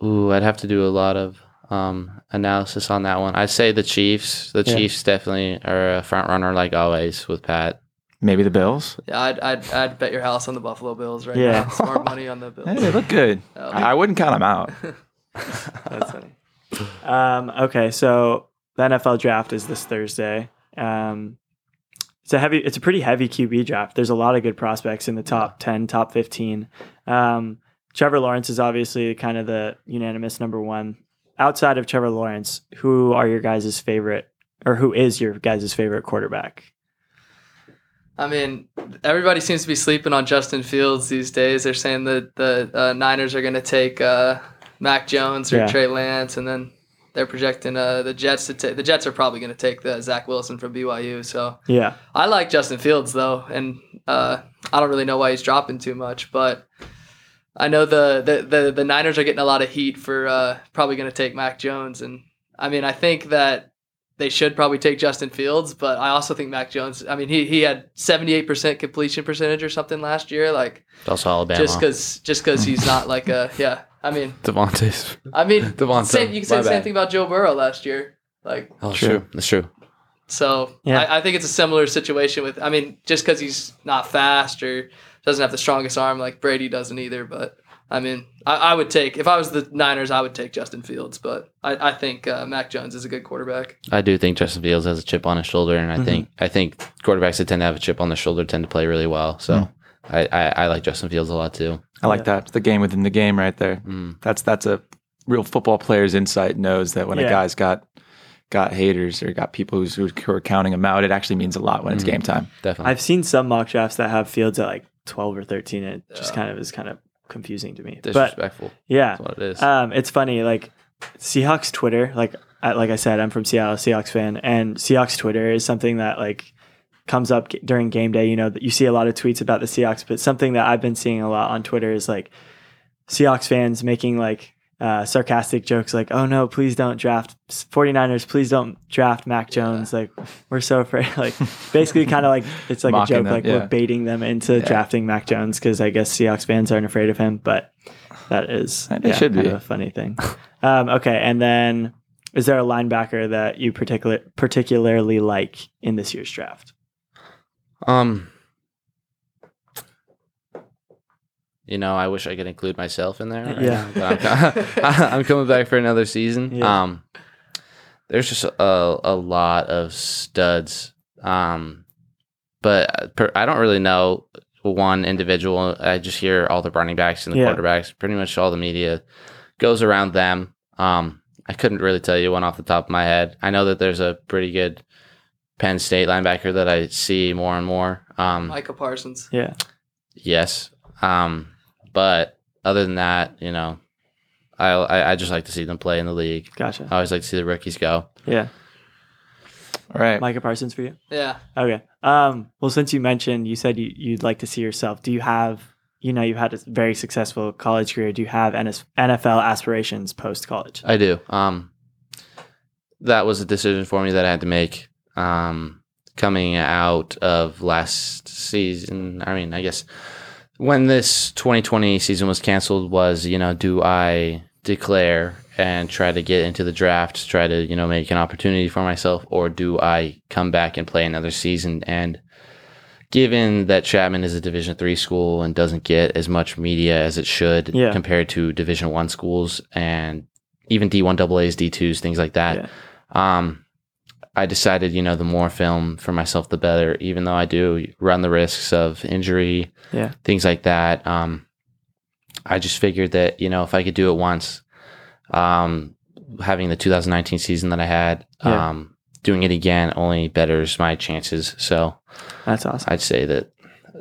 Ooh, I'd have to do a lot of um, analysis on that one. I'd say the Chiefs. The Yeah. Chiefs definitely are a front runner, like always with Pat. Maybe the Bills. Yeah, I'd, I'd, I'd bet your house on the Buffalo Bills right Yeah. now. Smart money on the Bills. Hey, they look good. I I wouldn't count them out. That's funny. Um, okay, so the NFL draft is this Thursday. Um, it's a heavy, it's a pretty heavy QB draft. There's a lot of good prospects in the top ten, top fifteen. Um, Trevor Lawrence is obviously kind of the unanimous number one. Outside of Trevor Lawrence, who are your guys' favorite, or who is your guys' favorite quarterback? I mean, everybody seems to be sleeping on Justin Fields these days. They're saying that the uh, Niners are going to take uh, Mac Jones or Yeah. Trey Lance, and then they're projecting uh, the Jets to take. The Jets are probably going to take the Zach Wilson from BYU. So Yeah, I like Justin Fields though, and uh, I don't really know why he's dropping too much, but I know the the the, the Niners are getting a lot of heat for uh, probably going to take Mac Jones, and I mean I think that they should probably take Justin Fields, but I also think Mac Jones. I mean he he had seventy eight percent completion percentage or something last year, like It's also Alabama. just because just because he's not like a yeah. I mean DeVonta's. I mean Devonta, same, you can say my the same bad. thing about Joe Burrow last year, like. Oh, True. true. That's true. So Yeah. I, I think it's a similar situation with. I mean, just because he's not fast or doesn't have the strongest arm like Brady doesn't either, but I mean, I, I would take if I was the Niners, I would take Justin Fields, but I, I think uh, Mac Jones is a good quarterback. I do think Justin Fields has a chip on his shoulder, and I Mhm. think I think quarterbacks that tend to have a chip on their shoulder tend to play really well. So I, I, I like Justin Fields a lot too. I like Yeah. that. It's the game within the game right there. Mm. That's that's a real football player's insight. Knows that when Yeah. a guy's got got haters or got people who's, who are counting him out, it actually means a lot when it's Mhm. game time. Definitely. I've seen some mock drafts that have Fields at like 12 or 13. And it just Yeah. kind of is kind of confusing to me. But Disrespectful. yeah, That's what it is. um, it's funny. Like Seahawks Twitter, like like I said, I'm from Seattle, Seahawks fan, and Seahawks Twitter is something that like comes up during game day. You know, that you see a lot of tweets about the Seahawks, but something that I've been seeing a lot on Twitter is like Seahawks fans making like uh, sarcastic jokes like, oh no, please don't draft 49ers. Please don't draft Mac Jones. Like, we're so afraid. Like, basically, kind of like it's like Mocking a joke, them, like yeah. we're baiting them into Yeah. drafting Mac Jones because I guess Seahawks fans aren't afraid of him. But that is yeah, should be. a funny thing. um, okay. And then is there a linebacker that you particular, particularly like in this year's draft? Um, you know, I wish I could include myself in there. right Yeah. now, but I'm, I'm coming back for another season. Yeah. Um, there's just a, a lot of studs. Um, but uh, per, I don't really know one individual. I just hear all the running backs and the Yeah. quarterbacks. Pretty much all the media goes around them. Um, I couldn't really tell you one off the top of my head. I know that there's a pretty good Penn State linebacker that I see more and more. Um, Micah Parsons. Yeah. Yes. Um, but other than that, you know, I, I I just like to see them play in the league. Gotcha. I always like to see the rookies go. Yeah. All right. Micah Parsons for you? Yeah. Okay. Um, well, since you mentioned, you said you, you'd like to see yourself. Do you have, you know, you've had a very successful college career. Do you have NS NFL aspirations post college? I do. Um, that was a decision for me that I had to make. Um, coming out of last season, I mean, I guess when this 2020 season was canceled, was you know, do I declare and try to get into the draft, try to you know make an opportunity for myself, or do I come back and play another season? And given that Chapman is a Division three school and doesn't get as much media as it should Yeah. compared to Division one schools and even D one AA's, D twos, things like that. Um, I decided, you know, the more film for myself, the better. Even though I do run the risks of injury, Yeah. things like that. Um, I just figured that you know if I could do it once, um, having the 2019 season that I had, Yeah. um, doing it again only betters my chances. So That's awesome. I'd say that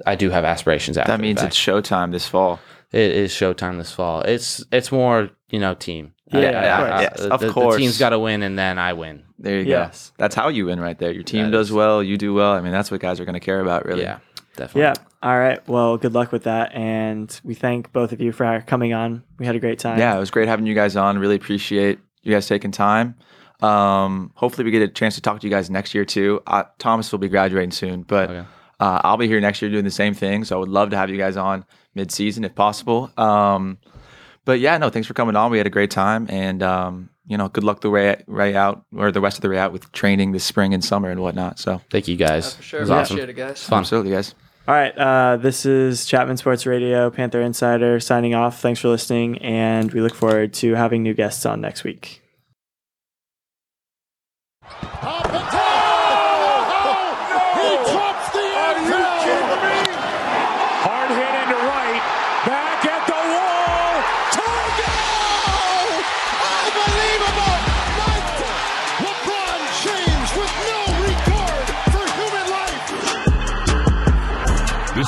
I do have aspirations after. That the means it's showtime this fall. It is Showtime this fall. It's it's more you know team. Yeah, I- of I- course. I- Yes, the, of the course. team's got to win, and then I win. There you Yes. go. That's how you win right there. Your team That does is- well, you do well. I mean, that's what guys are going to care about, really. Yeah, definitely. Yeah. All right. Well, good luck with that. And we thank both of you for coming on. We had a great time. Yeah, it was great having you guys on. Really appreciate you guys taking time. Um, hopefully, we get a chance to talk to you guys next year too. Uh, Thomas will be graduating soon, but Okay. uh, I'll be here next year doing the same thing. So I would love to have you guys on mid-season if possible. Um, but yeah, no, thanks for coming on. We had a great time, and um, you know, good luck the way, way out or the rest of the way out with training this spring and summer and whatnot. So Thank you Yeah, guys. for sure. It was awesome. Appreciate it, guys. Fun. absolutely, guys. All right. Uh, this is Chapman Sports Radio, Panther Insider signing off. Thanks for listening. And we look forward to having new guests on next week. Up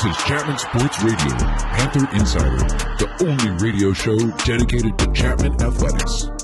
This is Chapman Sports Radio, Panther Insider, the only radio show dedicated to Chapman athletics.